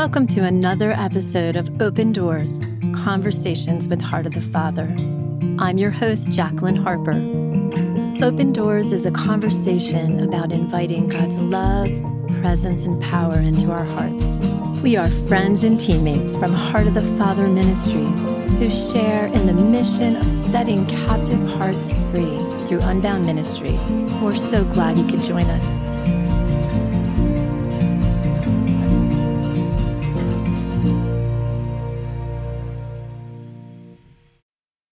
Welcome to another episode of Open Doors Conversations with Heart of the Father. I'm your host, Jacqueline Harper. Open Doors is a conversation about inviting God's love, presence, and power into our hearts. We are friends and teammates from Heart of the Father Ministries who share in the mission of setting captive hearts free through Unbound Ministry. We're so glad you could join us.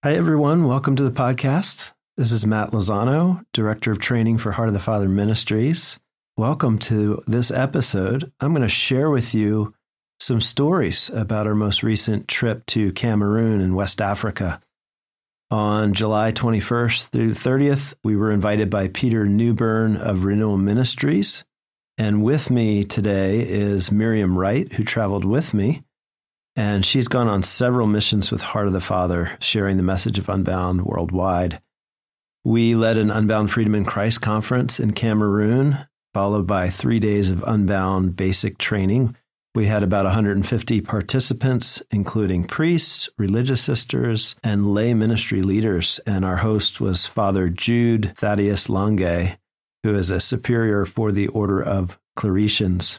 Hi, everyone. Welcome to the podcast. This is Matt Lozano, Director of Training for Heart of the Father Ministries. Welcome to this episode. I'm going to share with you some stories about our most recent trip to Cameroon in West Africa. On July 21st through 30th, we were invited by Peter Newburn of Renewal Ministries. And with me today is Miriam Wright, who traveled with me. And she's gone on several missions with Heart of the Father, sharing the message of Unbound worldwide. We led an Unbound Freedom in Christ conference in Cameroon, followed by three days of Unbound basic training. We had about 150 participants, including priests, religious sisters, and lay ministry leaders. And our host was Father Jude Thaddeus Langeh, who is a superior for the Order of Claretians.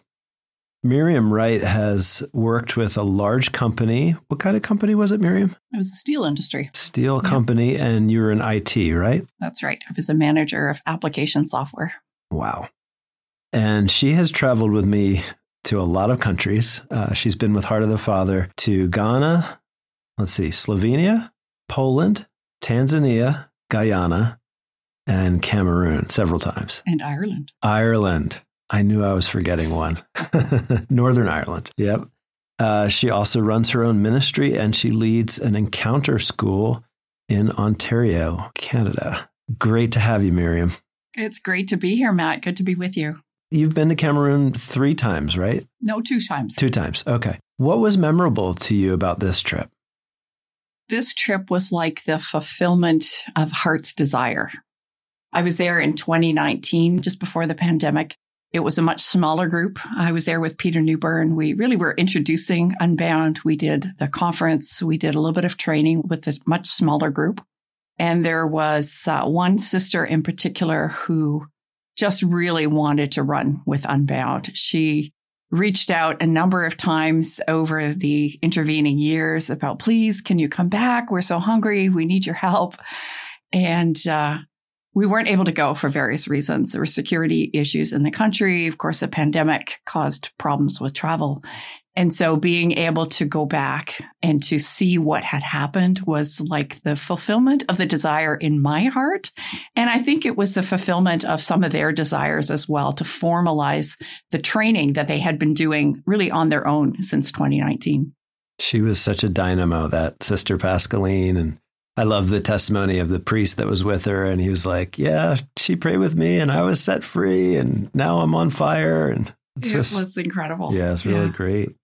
Miriam Wright has worked with a large company. What kind of company was it, Miriam? It was the steel industry. Steel company, and you were in IT, right? That's right. I was a manager of application software. Wow. And she has traveled with me to a lot of countries. Uh, she's been with Heart of the Father to Ghana, let's see, Slovenia, Poland, Tanzania, Guyana, and Cameroon several times. And Ireland. Ireland. I knew I was forgetting one. Northern Ireland. Yep. Uh, she also runs her own ministry and she leads an encounter school in Ontario, Canada. Great to have you, Miriam. It's great to be here, Matt. Good to be with you. You've been to Cameroon three times, right? No, two times. Two times. Okay. What was memorable to you about this trip? This trip was like the fulfillment of heart's desire. I was there in 2019, just before the pandemic. It was a much smaller group. I was there with Peter Newburn. We really were introducing Unbound. We did the conference. We did a little bit of training with a much smaller group. And there was uh, one sister in particular who just really wanted to run with Unbound. She reached out a number of times over the intervening years about, please, can you come back? We're so hungry. We need your help. And uh, we weren't able to go for various reasons. There were security issues in the country. Of course, the pandemic caused problems with travel. And so being able to go back and to see what had happened was like the fulfillment of the desire in my heart. And I think it was the fulfillment of some of their desires as well to formalize the training that they had been doing really on their own since 2019. She was such a dynamo, that Sister Pascaline. And I love the testimony of the priest that was with her. And he was like, Yeah, she prayed with me and I was set free and now I'm on fire. And it's it just, was incredible. Yeah, it's really yeah. great.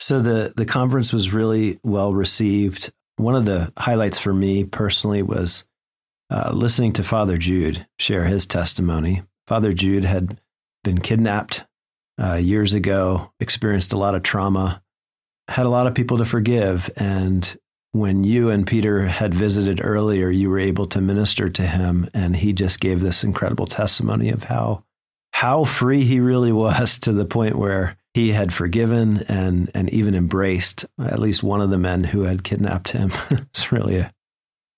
So the the conference was really well received. One of the highlights for me personally was uh, listening to Father Jude share his testimony. Father Jude had been kidnapped uh, years ago, experienced a lot of trauma, had a lot of people to forgive, and when you and Peter had visited earlier, you were able to minister to him, and he just gave this incredible testimony of how how free he really was to the point where he had forgiven and and even embraced at least one of the men who had kidnapped him. it's really a,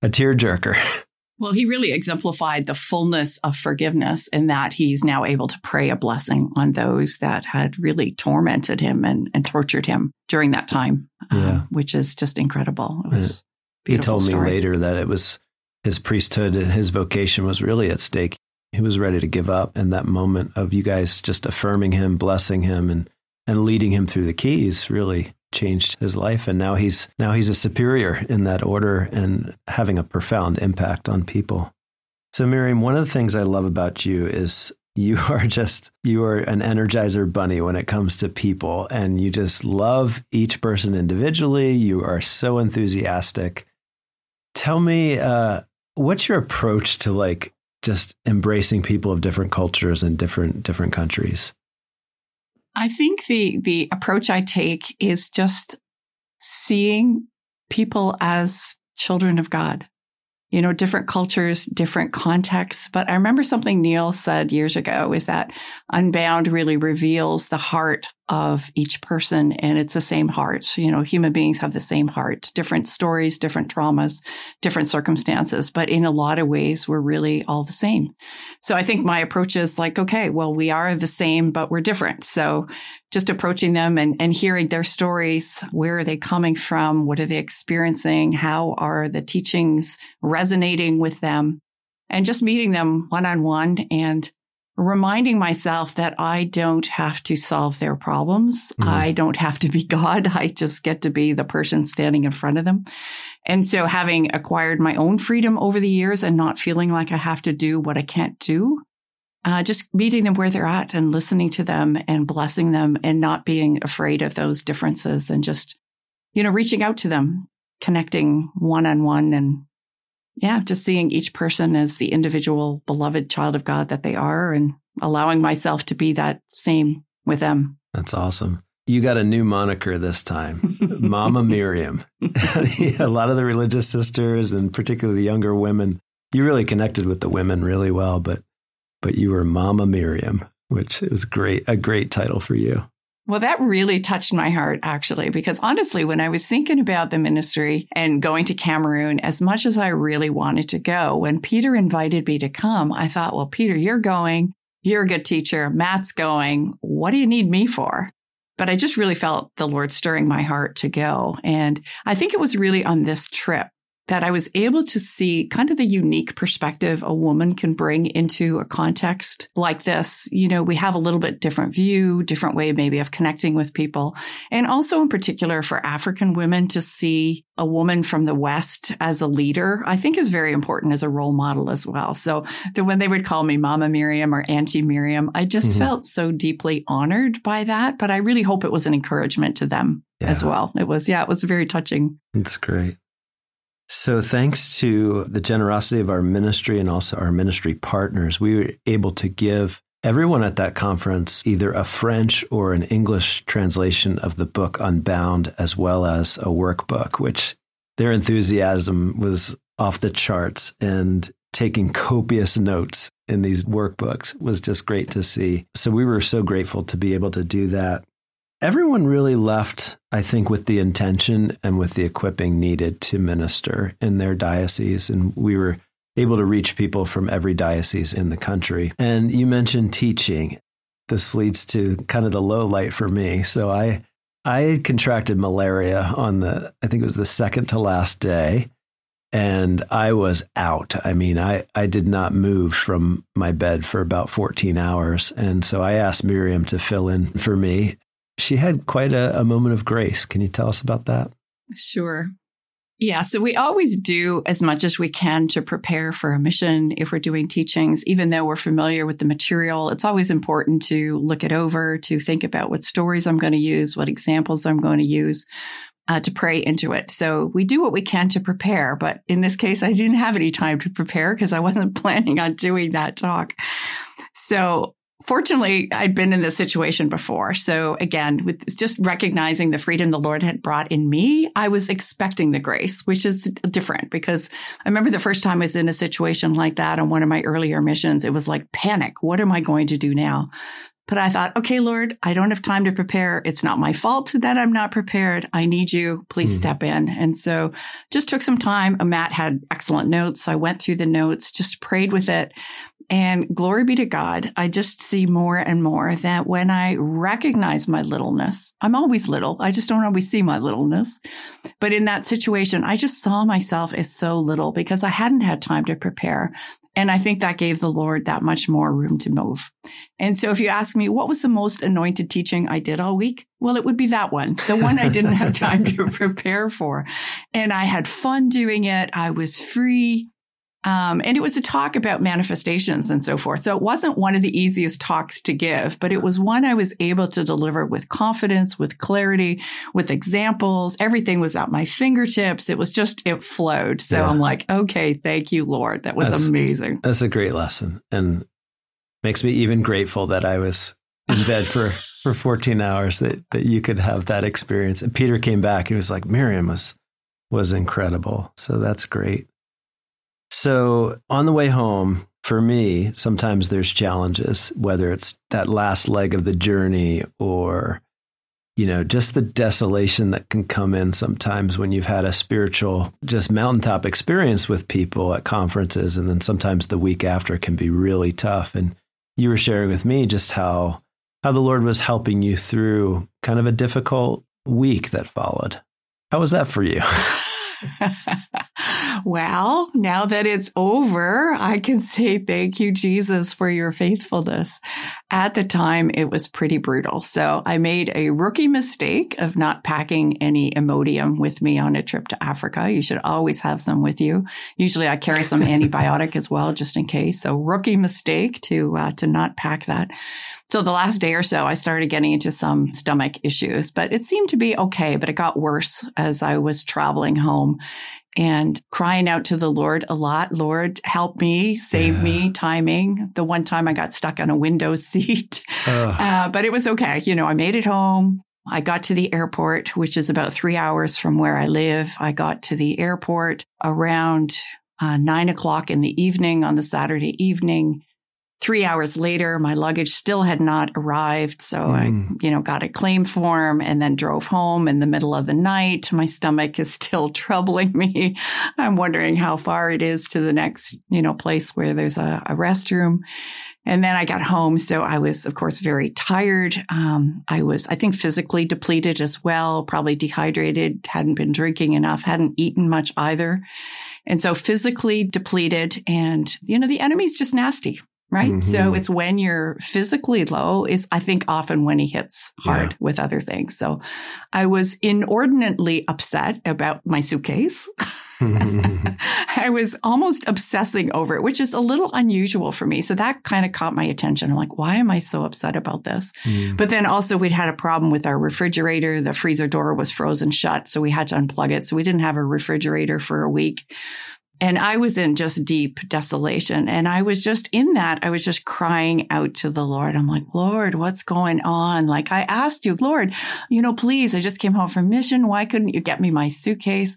a tearjerker. Well, he really exemplified the fullness of forgiveness in that he's now able to pray a blessing on those that had really tormented him and, and tortured him during that time, uh, yeah. uh, which is just incredible. It was he told story. me later that it was his priesthood and his vocation was really at stake. He was ready to give up. And that moment of you guys just affirming him, blessing him, and and leading him through the keys really changed his life and now he's now he's a superior in that order and having a profound impact on people. So Miriam, one of the things I love about you is you are just you are an energizer bunny when it comes to people and you just love each person individually. You are so enthusiastic. Tell me uh, what's your approach to like just embracing people of different cultures and different different countries? I think the the approach I take is just seeing people as children of God you know, different cultures, different contexts. But I remember something Neal said years ago is that Unbound really reveals the heart of each person and it's the same heart. You know, human beings have the same heart, different stories, different traumas, different circumstances, but in a lot of ways, we're really all the same. So I think my approach is like, okay, well, we are the same, but we're different. So just approaching them and, and hearing their stories. Where are they coming from? What are they experiencing? How are the teachings resonating with them? And just meeting them one on one and reminding myself that I don't have to solve their problems. Mm-hmm. I don't have to be God. I just get to be the person standing in front of them. And so having acquired my own freedom over the years and not feeling like I have to do what I can't do, uh, just meeting them where they're at and listening to them and blessing them and not being afraid of those differences and just, you know, reaching out to them, connecting one on one and yeah, just seeing each person as the individual beloved child of God that they are and allowing myself to be that same with them. That's awesome. You got a new moniker this time, Mama Miriam. a lot of the religious sisters and particularly the younger women, you really connected with the women really well, but but you were Mama Miriam, which was great, a great title for you. Well, that really touched my heart, actually, because honestly, when I was thinking about the ministry and going to Cameroon, as much as I really wanted to go, when Peter invited me to come, I thought, well, Peter, you're going. You're a good teacher. Matt's going. What do you need me for? But I just really felt the Lord stirring my heart to go. And I think it was really on this trip that I was able to see kind of the unique perspective a woman can bring into a context like this. You know, we have a little bit different view, different way maybe of connecting with people. And also in particular for African women to see a woman from the West as a leader, I think is very important as a role model as well. So the, when they would call me Mama Miriam or Auntie Miriam, I just mm-hmm. felt so deeply honored by that. But I really hope it was an encouragement to them yeah. as well. It was, yeah, it was very touching. It's great. So, thanks to the generosity of our ministry and also our ministry partners, we were able to give everyone at that conference either a French or an English translation of the book Unbound, as well as a workbook, which their enthusiasm was off the charts. And taking copious notes in these workbooks was just great to see. So, we were so grateful to be able to do that everyone really left, I think, with the intention and with the equipping needed to minister in their diocese. And we were able to reach people from every diocese in the country. And you mentioned teaching. This leads to kind of the low light for me. So I I contracted malaria on the I think it was the second to last day and I was out. I mean, I, I did not move from my bed for about 14 hours. And so I asked Miriam to fill in for me she had quite a, a moment of grace. Can you tell us about that? Sure. Yeah, so we always do as much as we can to prepare for a mission if we're doing teachings, even though we're familiar with the material. It's always important to look it over, to think about what stories I'm going to use, what examples I'm going to use. Uh, to pray into it. So we do what we can to prepare. But in this case, I didn't have any time to prepare because I wasn't planning on doing that talk. So Fortunately, I'd been in this situation before. So again, with just recognizing the freedom the Lord had brought in me, I was expecting the grace, which is different because I remember the first time I was in a situation like that on one of my earlier missions, it was like panic. What am I going to do now? But I thought, okay, Lord, I don't have time to prepare. It's not my fault that I'm not prepared. I need you. Please mm. step in. And so just took some time. Matt had excellent notes. I went through the notes, just prayed with it. And glory be to God, I just see more and more that when I recognize my littleness, I'm always little. I just don't always see my littleness. But in that situation, I just saw myself as so little because I hadn't had time to prepare. And I think that gave the Lord that much more room to move. And so if you ask me, what was the most anointed teaching I did all week? Well, it would be that one, the one I didn't have time to prepare for. And I had fun doing it. I was free. Um, and it was a talk about manifestations and so forth. So it wasn't one of the easiest talks to give, but it was one I was able to deliver with confidence, with clarity, with examples. Everything was at my fingertips. It was just, it flowed. So yeah. I'm like, okay, thank you, Lord. That was that's, amazing. That's a great lesson and makes me even grateful that I was in bed for, for 14 hours that, that you could have that experience. And Peter came back. He was like, Miriam was, was incredible. So that's great. So on the way home, for me, sometimes there's challenges, whether it's that last leg of the journey or, you know, just the desolation that can come in sometimes when you've had a spiritual, just mountaintop experience with people at conferences. And then sometimes the week after can be really tough. And you were sharing with me just how, how the Lord was helping you through kind of a difficult week that followed. How was that for you? well, now that it's over, I can say thank you, Jesus, for your faithfulness. At the time, it was pretty brutal. So I made a rookie mistake of not packing any Imodium with me on a trip to Africa. You should always have some with you. Usually I carry some antibiotic as well, just in case. So rookie mistake to, uh, to not pack that. So the last day or so, I started getting into some stomach issues, but it seemed to be okay, but it got worse as I was traveling home and crying out to the Lord a lot. Lord, help me, save yeah. me, timing. The one time I got stuck on a window seat, uh, but it was okay. You know, I made it home. I got to the airport, which is about three hours from where I live. I got to the airport around uh, nine o'clock in the evening on the Saturday evening. Three hours later, my luggage still had not arrived. So mm. I, hmm. you know, got a claim form and then drove home in the middle of the night. My stomach is still troubling me. I'm wondering how far it is to the next, you know, place where there's a, a restroom. And then I got home. So I was, of course, very tired. Um, I was, I think, physically depleted as well, probably dehydrated, hadn't been drinking enough, hadn't eaten much either. And so physically depleted. And, you know, the enemy's just nasty right? Mm-hmm. So it's when you're physically low is I think often when he hits hard yeah. with other things. So I was inordinately upset about my suitcase. I was almost obsessing over it, which is a little unusual for me. So that kind of caught my attention. I'm like, why am I so upset about this? Mm. But then also we'd had a problem with our refrigerator. The freezer door was frozen shut. So we had to unplug it. So we didn't have a refrigerator for a week. And I was in just deep desolation. And I was just in that. I was just crying out to the Lord. I'm like, Lord, what's going on? Like I asked you, Lord, you know, please, I just came home from mission. Why couldn't you get me my suitcase?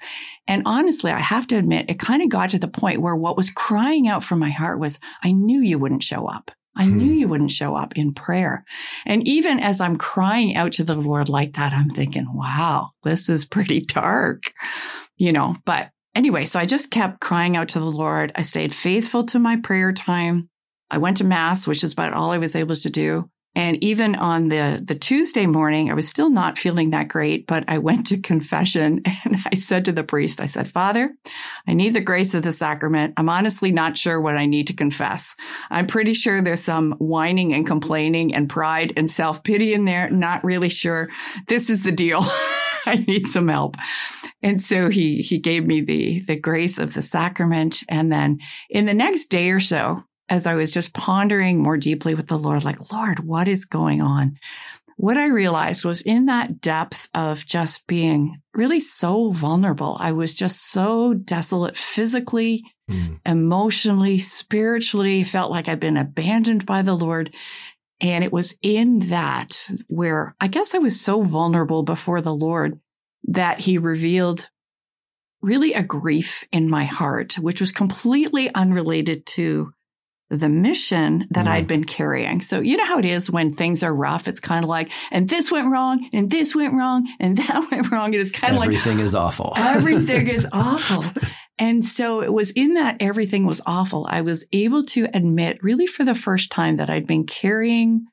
And honestly, I have to admit, it kind of got to the point where what was crying out from my heart was, I knew you wouldn't show up. I hmm. knew you wouldn't show up in prayer. And even as I'm crying out to the Lord like that, I'm thinking, wow, this is pretty dark, you know, but Anyway, so I just kept crying out to the Lord. I stayed faithful to my prayer time. I went to mass, which is about all I was able to do. And even on the, the Tuesday morning, I was still not feeling that great, but I went to confession and I said to the priest, I said, Father, I need the grace of the sacrament. I'm honestly not sure what I need to confess. I'm pretty sure there's some whining and complaining and pride and self pity in there. Not really sure. This is the deal. I need some help. And so he, he gave me the, the grace of the sacrament. And then in the next day or so, as I was just pondering more deeply with the Lord, like, Lord, what is going on? What I realized was in that depth of just being really so vulnerable. I was just so desolate physically, mm. emotionally, spiritually, felt like I'd been abandoned by the Lord. And it was in that where I guess I was so vulnerable before the Lord that he revealed really a grief in my heart, which was completely unrelated to the mission that mm. I'd been carrying. So you know how it is when things are rough. It's kind of like, and this went wrong, and this went wrong, and that went wrong. And it's kind of like everything is awful. everything is awful. And so it was in that everything was awful. I was able to admit really for the first time that I'd been carrying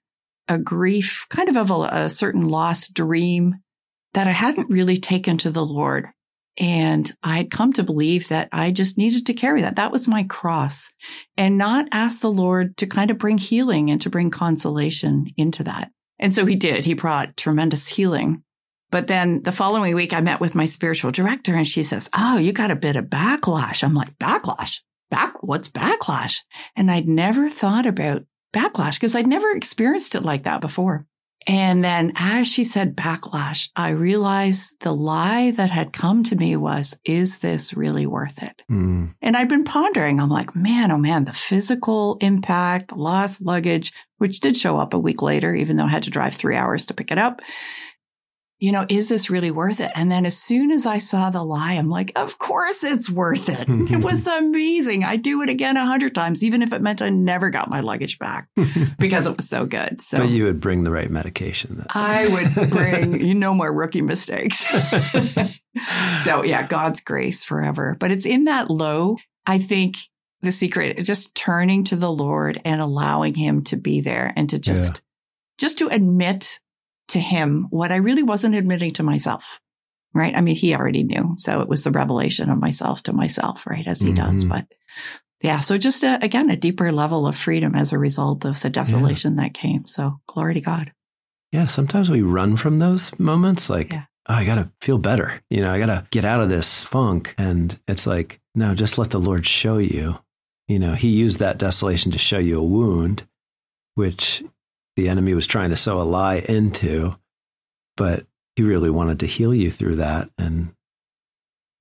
a grief, kind of of a, a certain lost dream that I hadn't really taken to the Lord. And I'd come to believe that I just needed to carry that. That was my cross and not ask the Lord to kind of bring healing and to bring consolation into that. And so he did. He brought tremendous healing. But then the following week, I met with my spiritual director and she says, Oh, you got a bit of backlash. I'm like, backlash? Back, what's backlash? And I'd never thought about backlash because I'd never experienced it like that before. And then as she said backlash, I realized the lie that had come to me was, is this really worth it? Mm. And I'd been pondering, I'm like, man, oh man, the physical impact, lost luggage, which did show up a week later, even though I had to drive three hours to pick it up you know, is this really worth it? And then as soon as I saw the lie, I'm like, of course it's worth it. it was amazing. I'd do it again a hundred times, even if it meant I never got my luggage back because it was so good. So but you would bring the right medication. Then. I would bring you no more rookie mistakes. so yeah, God's grace forever. But it's in that low, I think the secret, just turning to the Lord and allowing him to be there and to just, yeah. just to admit to him what I really wasn't admitting to myself. Right. I mean, he already knew. So it was the revelation of myself to myself, right? As he mm-hmm. does. But yeah. So just a, again, a deeper level of freedom as a result of the desolation yeah. that came. So glory to God. Yeah. Sometimes we run from those moments like, yeah. oh, I got to feel better. You know, I got to get out of this funk. And it's like, no, just let the Lord show you. You know, he used that desolation to show you a wound, which the enemy was trying to sow a lie into, but he really wanted to heal you through that. And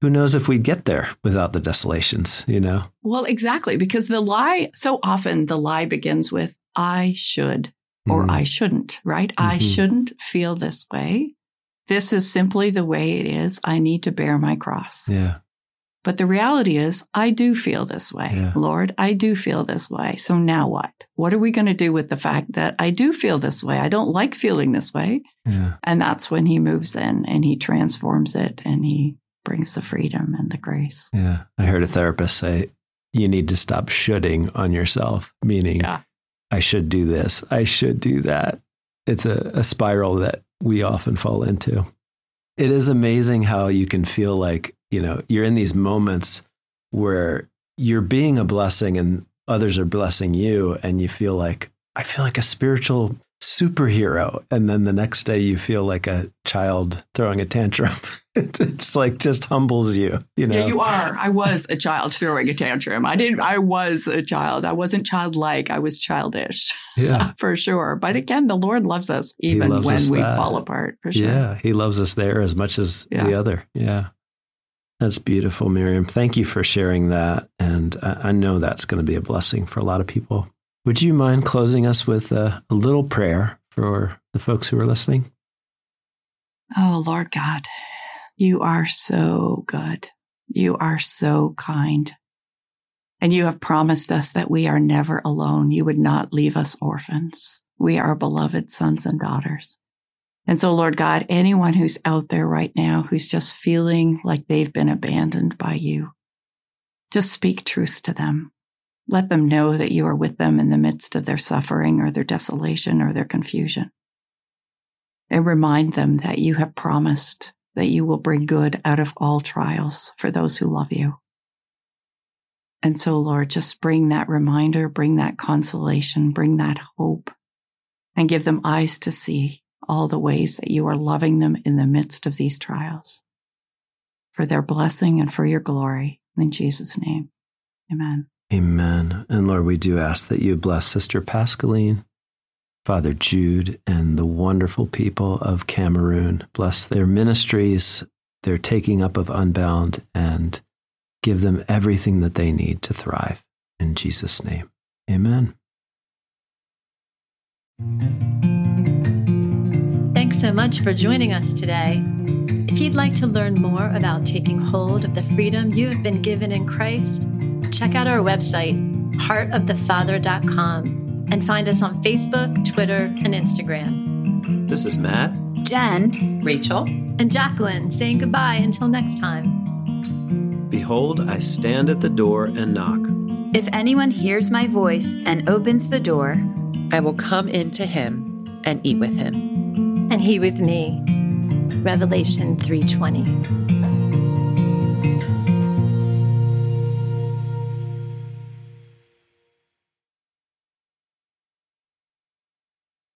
who knows if we'd get there without the desolations, you know? Well, exactly. Because the lie, so often the lie begins with, I should or mm. I shouldn't, right? Mm-hmm. I shouldn't feel this way. This is simply the way it is. I need to bear my cross. Yeah. But the reality is, I do feel this way. Yeah. Lord, I do feel this way. So now what? What are we going to do with the fact that I do feel this way? I don't like feeling this way. Yeah. And that's when he moves in and he transforms it and he brings the freedom and the grace. Yeah. I heard a therapist say, you need to stop shoulding on yourself, meaning, yeah. I should do this, I should do that. It's a, a spiral that we often fall into. It is amazing how you can feel like you know, you're in these moments where you're being a blessing and others are blessing you, and you feel like, I feel like a spiritual superhero. And then the next day you feel like a child throwing a tantrum. it's like just humbles you, you know. Yeah, you are. I was a child throwing a tantrum. I didn't I was a child. I wasn't childlike. I was childish. Yeah. for sure. But again, the Lord loves us even loves when us we that. fall apart, for sure. Yeah. He loves us there as much as yeah. the other. Yeah. That's beautiful, Miriam. Thank you for sharing that. And I know that's going to be a blessing for a lot of people. Would you mind closing us with a, a little prayer for the folks who are listening? Oh, Lord God, you are so good. You are so kind. And you have promised us that we are never alone. You would not leave us orphans. We are beloved sons and daughters. And so, Lord God, anyone who's out there right now who's just feeling like they've been abandoned by you, just speak truth to them. Let them know that you are with them in the midst of their suffering or their desolation or their confusion. And remind them that you have promised that you will bring good out of all trials for those who love you. And so, Lord, just bring that reminder, bring that consolation, bring that hope, and give them eyes to see all the ways that you are loving them in the midst of these trials. For their blessing and for your glory. In Jesus' name, amen. Amen. And Lord, we do ask that you bless Sister Pascaline, Father Jude, and the wonderful people of Cameroon. Bless their ministries, their taking up of Unbound, and give them everything that they need to thrive. In Jesus' name, amen. Thanks so much for joining us today. If you'd like to learn more about taking hold of the freedom you have been given in Christ, check out our website, heartofthefather.com, and find us on Facebook, Twitter, and Instagram. This is Matt, Jen, Rachel, and Jacqueline saying goodbye until next time. Behold, I stand at the door and knock. If anyone hears my voice and opens the door, I will come into him and eat with him and he with me. Revelation 3:20.